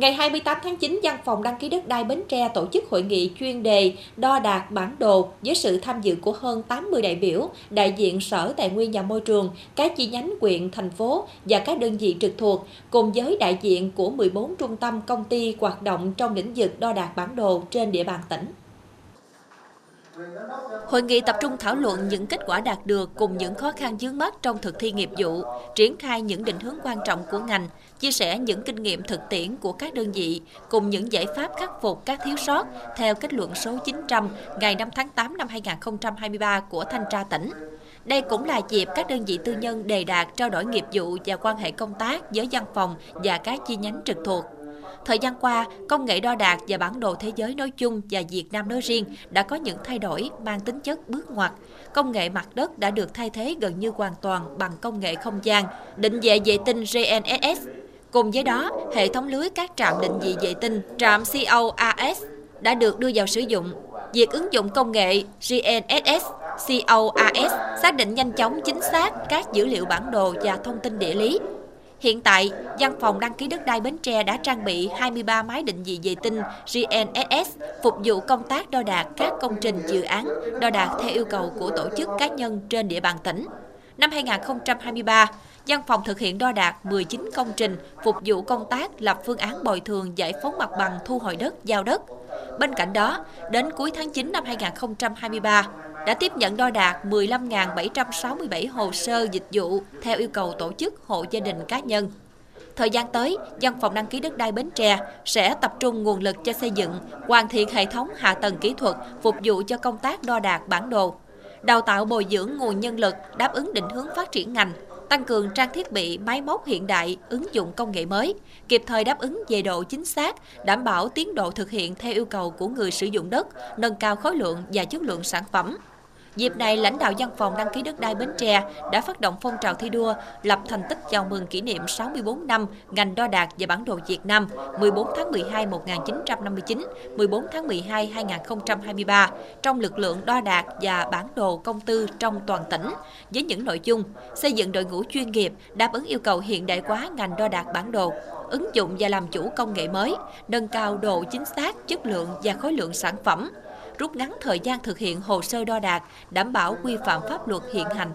Ngày 28 tháng 9, Văn phòng đăng ký đất đai Bến Tre tổ chức hội nghị chuyên đề đo đạt bản đồ với sự tham dự của hơn 80 đại biểu, đại diện Sở Tài nguyên và Môi trường, các chi nhánh quyện, thành phố và các đơn vị trực thuộc, cùng với đại diện của 14 trung tâm công ty hoạt động trong lĩnh vực đo đạt bản đồ trên địa bàn tỉnh. Hội nghị tập trung thảo luận những kết quả đạt được cùng những khó khăn vướng mắt trong thực thi nghiệp vụ, triển khai những định hướng quan trọng của ngành, chia sẻ những kinh nghiệm thực tiễn của các đơn vị cùng những giải pháp khắc phục các thiếu sót theo kết luận số 900 ngày 5 tháng 8 năm 2023 của Thanh tra tỉnh. Đây cũng là dịp các đơn vị tư nhân đề đạt trao đổi nghiệp vụ và quan hệ công tác với văn phòng và các chi nhánh trực thuộc. Thời gian qua, công nghệ đo đạc và bản đồ thế giới nói chung và Việt Nam nói riêng đã có những thay đổi mang tính chất bước ngoặt. Công nghệ mặt đất đã được thay thế gần như hoàn toàn bằng công nghệ không gian, định vị vệ tinh GNSS. Cùng với đó, hệ thống lưới các trạm định vị vệ tinh, trạm COAS đã được đưa vào sử dụng. Việc ứng dụng công nghệ GNSS, COAS xác định nhanh chóng chính xác các dữ liệu bản đồ và thông tin địa lý, Hiện tại, văn phòng đăng ký đất đai Bến Tre đã trang bị 23 máy định vị vệ tinh GNSS phục vụ công tác đo đạc các công trình dự án, đo đạc theo yêu cầu của tổ chức cá nhân trên địa bàn tỉnh. Năm 2023, văn phòng thực hiện đo đạc 19 công trình phục vụ công tác lập phương án bồi thường giải phóng mặt bằng thu hồi đất, giao đất. Bên cạnh đó, đến cuối tháng 9 năm 2023, đã tiếp nhận đo đạt 15.767 hồ sơ dịch vụ theo yêu cầu tổ chức hộ gia đình cá nhân. Thời gian tới, Văn phòng đăng ký đất đai Bến Tre sẽ tập trung nguồn lực cho xây dựng, hoàn thiện hệ thống hạ tầng kỹ thuật phục vụ cho công tác đo đạt bản đồ, đào tạo bồi dưỡng nguồn nhân lực đáp ứng định hướng phát triển ngành, tăng cường trang thiết bị máy móc hiện đại, ứng dụng công nghệ mới, kịp thời đáp ứng về độ chính xác, đảm bảo tiến độ thực hiện theo yêu cầu của người sử dụng đất, nâng cao khối lượng và chất lượng sản phẩm. Dịp này, lãnh đạo văn phòng đăng ký đất đai Bến Tre đã phát động phong trào thi đua lập thành tích chào mừng kỷ niệm 64 năm ngành đo đạc và bản đồ Việt Nam 14 tháng 12 1959, 14 tháng 12 2023 trong lực lượng đo đạc và bản đồ công tư trong toàn tỉnh. Với những nội dung xây dựng đội ngũ chuyên nghiệp đáp ứng yêu cầu hiện đại hóa ngành đo đạc bản đồ, ứng dụng và làm chủ công nghệ mới, nâng cao độ chính xác, chất lượng và khối lượng sản phẩm, rút ngắn thời gian thực hiện hồ sơ đo đạc, đảm bảo quy phạm pháp luật hiện hành.